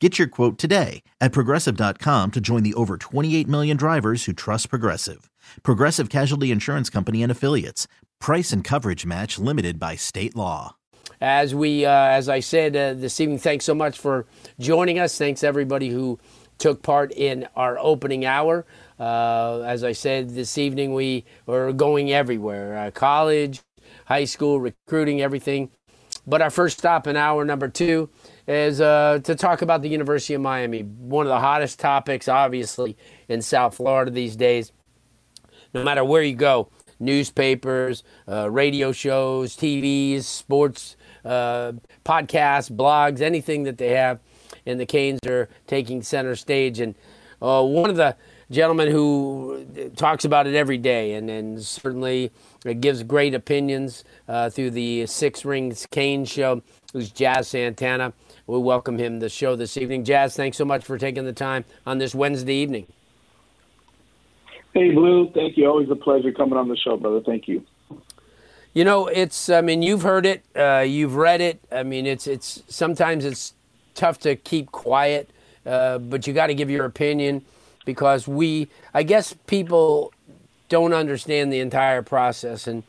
Get your quote today at progressive.com to join the over 28 million drivers who trust Progressive. Progressive Casualty Insurance Company and Affiliates. Price and coverage match limited by state law. As we, uh, as I said uh, this evening, thanks so much for joining us. Thanks everybody who took part in our opening hour. Uh, as I said this evening, we are going everywhere uh, college, high school, recruiting, everything. But our first stop in hour number two is uh, to talk about the University of Miami, one of the hottest topics, obviously, in South Florida these days. No matter where you go, newspapers, uh, radio shows, TVs, sports, uh, podcasts, blogs, anything that they have, and the Canes are taking center stage. And uh, one of the gentlemen who talks about it every day and, and certainly gives great opinions uh, through the Six Rings Cane show, who's Jazz Santana. We welcome him to the show this evening. Jazz, thanks so much for taking the time on this Wednesday evening. Hey, Blue. Thank you. Always a pleasure coming on the show, brother. Thank you. You know, it's. I mean, you've heard it. Uh, you've read it. I mean, it's. It's sometimes it's tough to keep quiet, uh, but you got to give your opinion because we, I guess, people don't understand the entire process, and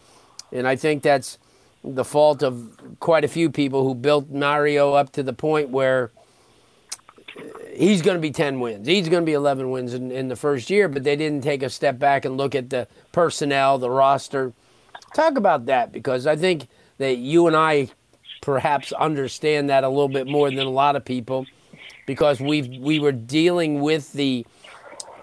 and I think that's the fault of quite a few people who built Mario up to the point where he's going to be 10 wins. He's going to be 11 wins in, in the first year, but they didn't take a step back and look at the personnel, the roster. Talk about that because I think that you and I perhaps understand that a little bit more than a lot of people because we we were dealing with the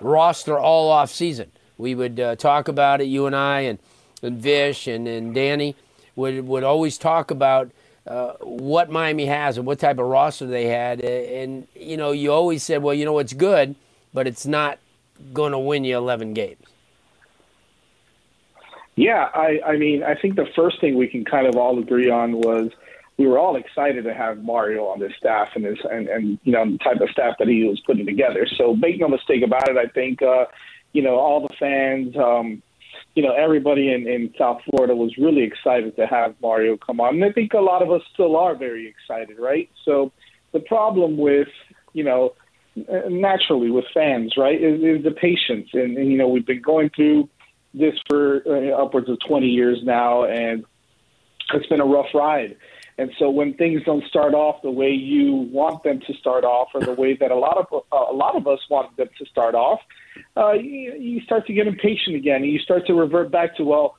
roster all off season. We would uh, talk about it, you and I, and, and Vish and, and Danny would, would always talk about uh, what Miami has and what type of roster they had. And, you know, you always said, well, you know, it's good, but it's not going to win you 11 games. Yeah, I, I mean, I think the first thing we can kind of all agree on was we were all excited to have Mario on this staff and this and, and you know the type of staff that he was putting together. So make no mistake about it, I think uh, you know all the fans, um, you know everybody in, in South Florida was really excited to have Mario come on, and I think a lot of us still are very excited, right? So the problem with you know naturally with fans, right, is, is the patience, and, and you know we've been going through this for uh, upwards of 20 years now, and it's been a rough ride. And so when things don't start off the way you want them to start off, or the way that a lot of a lot of us want them to start off, uh, you, you start to get impatient again, and you start to revert back to well,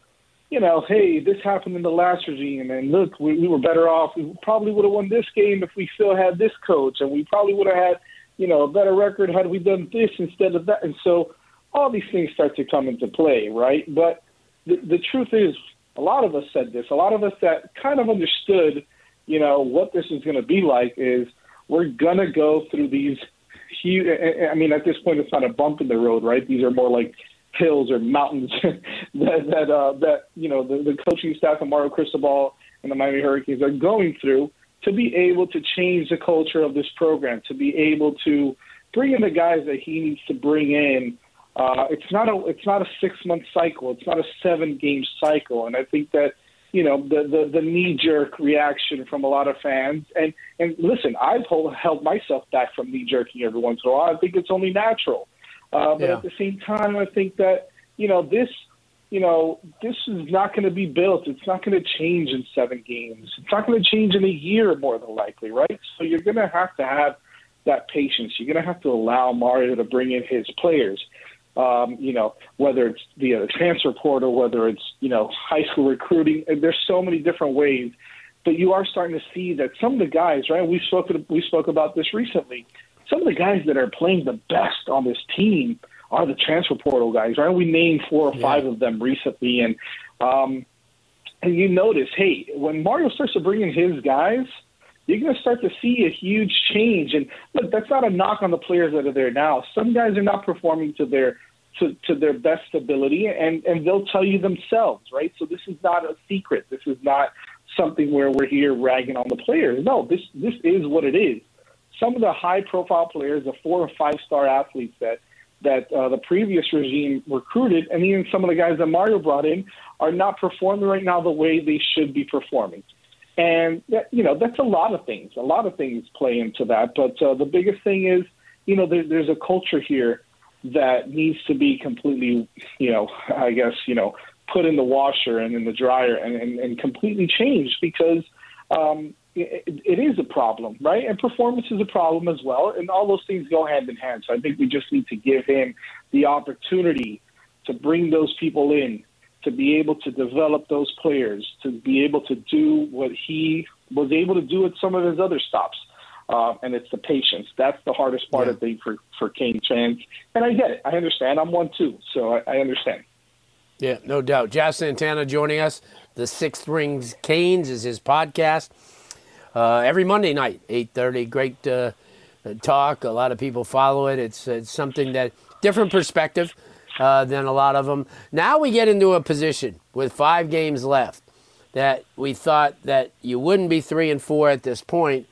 you know, hey, this happened in the last regime, and look, we, we were better off. We probably would have won this game if we still had this coach, and we probably would have had, you know, a better record had we done this instead of that. And so all these things start to come into play, right? But the, the truth is, a lot of us said this. A lot of us that kind of understood, you know, what this is going to be like is we're going to go through these huge. I mean, at this point, it's not a bump in the road, right? These are more like hills or mountains that that uh, that you know the, the coaching staff of Mario Cristobal and the Miami Hurricanes are going through to be able to change the culture of this program, to be able to bring in the guys that he needs to bring in uh, it's not a it's not a six month cycle. It's not a seven game cycle. And I think that you know the the, the knee jerk reaction from a lot of fans. And and listen, I've hold, held myself back from knee jerking every once in a while. I think it's only natural. Uh, but yeah. at the same time, I think that you know this you know, this is not going to be built. It's not going to change in seven games. It's not going to change in a year, more than likely, right? So you're going to have to have that patience. You're going to have to allow Mario to bring in his players. Um, you know, whether it's via the transfer portal, whether it's you know high school recruiting. There's so many different ways, but you are starting to see that some of the guys, right? We spoke we spoke about this recently. Some of the guys that are playing the best on this team are the transfer portal guys, right? We named four or yeah. five of them recently, and um, and you notice, hey, when Mario starts to bring in his guys, you're going to start to see a huge change. And look, that's not a knock on the players that are there now. Some guys are not performing to their to, to their best ability, and and they'll tell you themselves, right? So this is not a secret. This is not something where we're here ragging on the players. No, this this is what it is. Some of the high profile players, the four or five star athletes that that uh, the previous regime recruited, and even some of the guys that Mario brought in, are not performing right now the way they should be performing. And that, you know that's a lot of things. A lot of things play into that. But uh, the biggest thing is, you know, there, there's a culture here that needs to be completely, you know, I guess, you know, put in the washer and in the dryer and, and, and completely changed because um, it, it is a problem, right? And performance is a problem as well, and all those things go hand in hand. So I think we just need to give him the opportunity to bring those people in, to be able to develop those players, to be able to do what he was able to do at some of his other stops. Uh, and it's the patience. That's the hardest part, yeah. I think, for for Cane fans. And I get it. I understand. I'm one too, so I, I understand. Yeah, no doubt. Jazz Santana joining us. The Sixth Rings Canes is his podcast uh, every Monday night, 8:30. Great uh, talk. A lot of people follow it. It's it's something that different perspective uh, than a lot of them. Now we get into a position with five games left that we thought that you wouldn't be three and four at this point.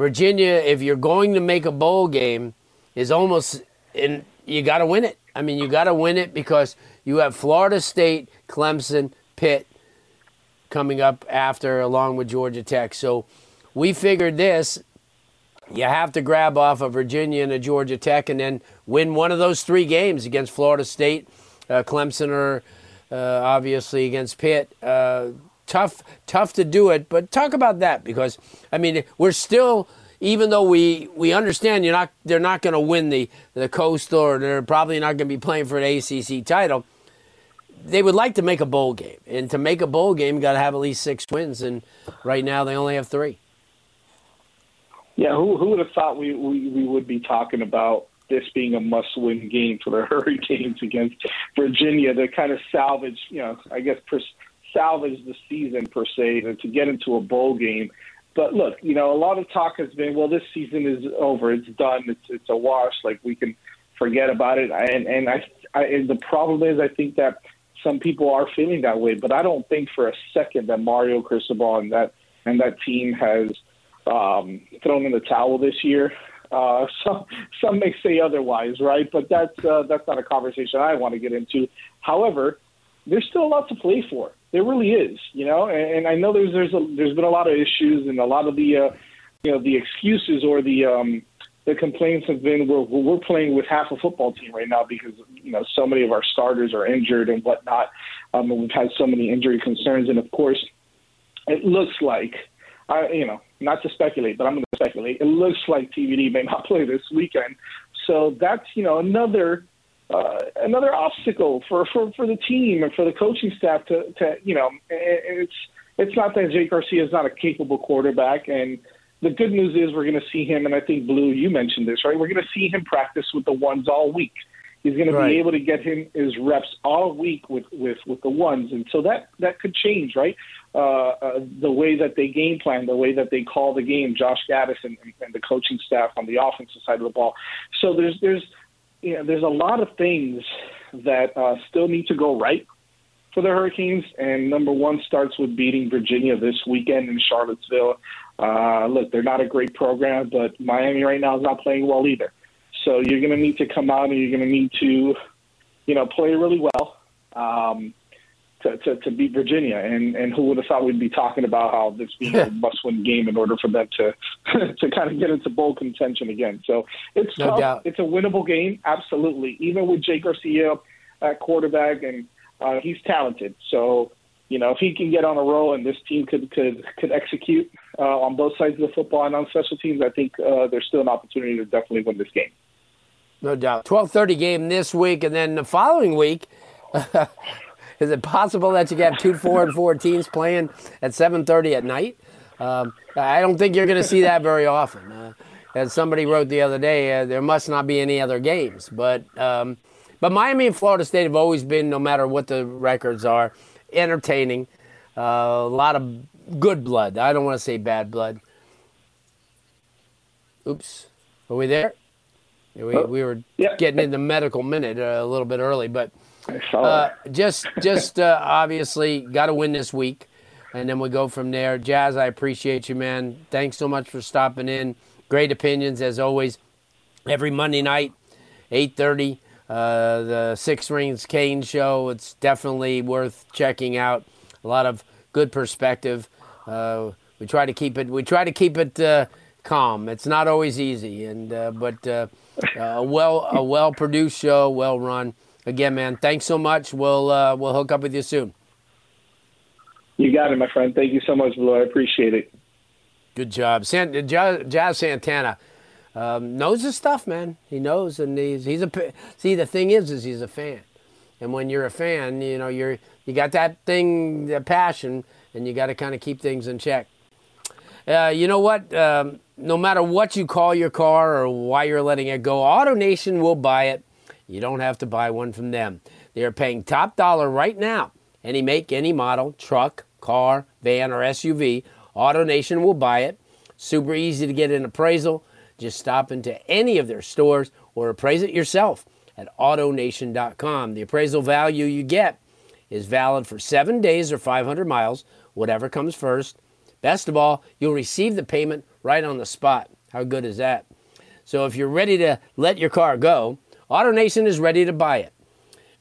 Virginia, if you're going to make a bowl game, is almost in. You got to win it. I mean, you got to win it because you have Florida State, Clemson, Pitt coming up after, along with Georgia Tech. So we figured this you have to grab off of Virginia and a Georgia Tech and then win one of those three games against Florida State, uh, Clemson, or uh, obviously against Pitt. Uh, tough, tough to do it, but talk about that because I mean we're still, even though we we understand you're not, they're not going to win the the Coastal, or they're probably not going to be playing for an ACC title. They would like to make a bowl game, and to make a bowl game, you got to have at least six wins, and right now they only have three. Yeah, who who would have thought we, we, we would be talking about this being a must-win game for the Hurricanes against Virginia to kind of salvage, you know, I guess salvage the season per se to, to get into a bowl game. But look, you know, a lot of talk has been, well, this season is over, it's done, it's it's a wash, like we can forget about it. And and I, I and the problem is, I think that some people are feeling that way, but I don't think for a second that Mario Cristobal and that and that team has um, thrown in the towel this year. Uh, some some may say otherwise, right? But that's uh, that's not a conversation I want to get into. However, there's still a lot to play for. There really is, you know. And, and I know there's there's a, there's been a lot of issues and a lot of the uh, you know the excuses or the um, the complaints have been we're we're playing with half a football team right now because you know so many of our starters are injured and whatnot. Um, and we've had so many injury concerns, and of course, it looks like I, you know, not to speculate, but I'm going to speculate. It looks like TVD may not play this weekend, so that's you know another uh, another obstacle for, for for the team and for the coaching staff to to you know it's it's not that Jake Garcia is not a capable quarterback and. The good news is we're going to see him, and I think Blue, you mentioned this, right? We're going to see him practice with the ones all week. He's going right. to be able to get him his reps all week with with with the ones, and so that that could change, right? Uh, uh, the way that they game plan, the way that they call the game, Josh Gattis and, and the coaching staff on the offensive side of the ball. So there's there's you know, there's a lot of things that uh, still need to go right for the Hurricanes, and number one starts with beating Virginia this weekend in Charlottesville. Uh, look, they're not a great program, but Miami right now is not playing well either. So you're going to need to come out and you're going to need to, you know, play really well um, to, to, to beat Virginia. And, and who would have thought we'd be talking about how this being a must-win game in order for them to to kind of get into bowl contention again. So it's no tough. Doubt. It's a winnable game, absolutely. Even with Jake Garcia at quarterback, and uh, he's talented. So you know, if he can get on a roll and this team could could could execute uh, on both sides of the football and on special teams, I think uh, there's still an opportunity to definitely win this game. No doubt. 12:30 game this week, and then the following week. is it possible that you have two four and four teams playing at 7:30 at night? Um, I don't think you're going to see that very often. Uh, as somebody wrote the other day, uh, there must not be any other games. But um, but Miami and Florida State have always been, no matter what the records are, entertaining. Uh, a lot of good blood. I don't want to say bad blood. Oops, are we there? We, Oh, we were yeah. getting in the medical minute uh, a little bit early, but uh, just just uh, obviously got to win this week, and then we go from there. Jazz, I appreciate you, man. Thanks so much for stopping in. Great opinions as always. Every Monday night, eight thirty, uh, the Six Rings Cane show. It's definitely worth checking out. A lot of good perspective. Uh, we try to keep it. We try to keep it uh, calm. It's not always easy, and uh, but uh, a well a well produced show, well run. Again, man, thanks so much. We'll uh, we'll hook up with you soon. You got it, my friend. Thank you so much, Blue. I appreciate it. Good job, San, Jazz, Jazz Santana um, knows his stuff, man. He knows, and he's he's a see. The thing is, is he's a fan, and when you're a fan, you know you're you got that thing, the passion, and you got to kind of keep things in check. Uh, you know what? Um, no matter what you call your car or why you're letting it go, AutoNation will buy it. You don't have to buy one from them. They are paying top dollar right now. Any make, any model, truck, car, van, or SUV, AutoNation will buy it. Super easy to get an appraisal. Just stop into any of their stores or appraise it yourself at AutoNation.com. The appraisal value you get is valid for seven days or 500 miles, whatever comes first. Best of all, you'll receive the payment right on the spot. How good is that? So if you're ready to let your car go, AutoNation is ready to buy it.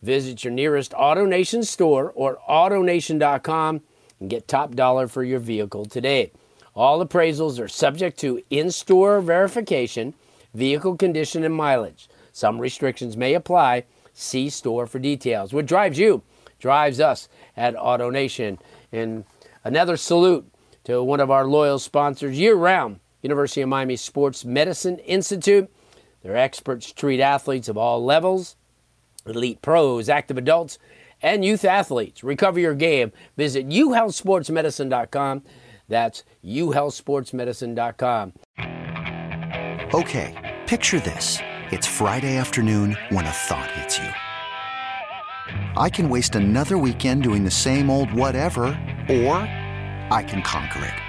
Visit your nearest AutoNation store or AutoNation.com and get top dollar for your vehicle today. All appraisals are subject to in store verification, vehicle condition, and mileage. Some restrictions may apply. See store for details. What drives you drives us at AutoNation. And another salute to one of our loyal sponsors year round University of Miami Sports Medicine Institute. Their experts treat athletes of all levels elite pros, active adults, and youth athletes. Recover your game. Visit uhealthsportsmedicine.com. That's uhealthsportsmedicine.com. Okay, picture this. It's Friday afternoon when a thought hits you. I can waste another weekend doing the same old whatever, or I can conquer it.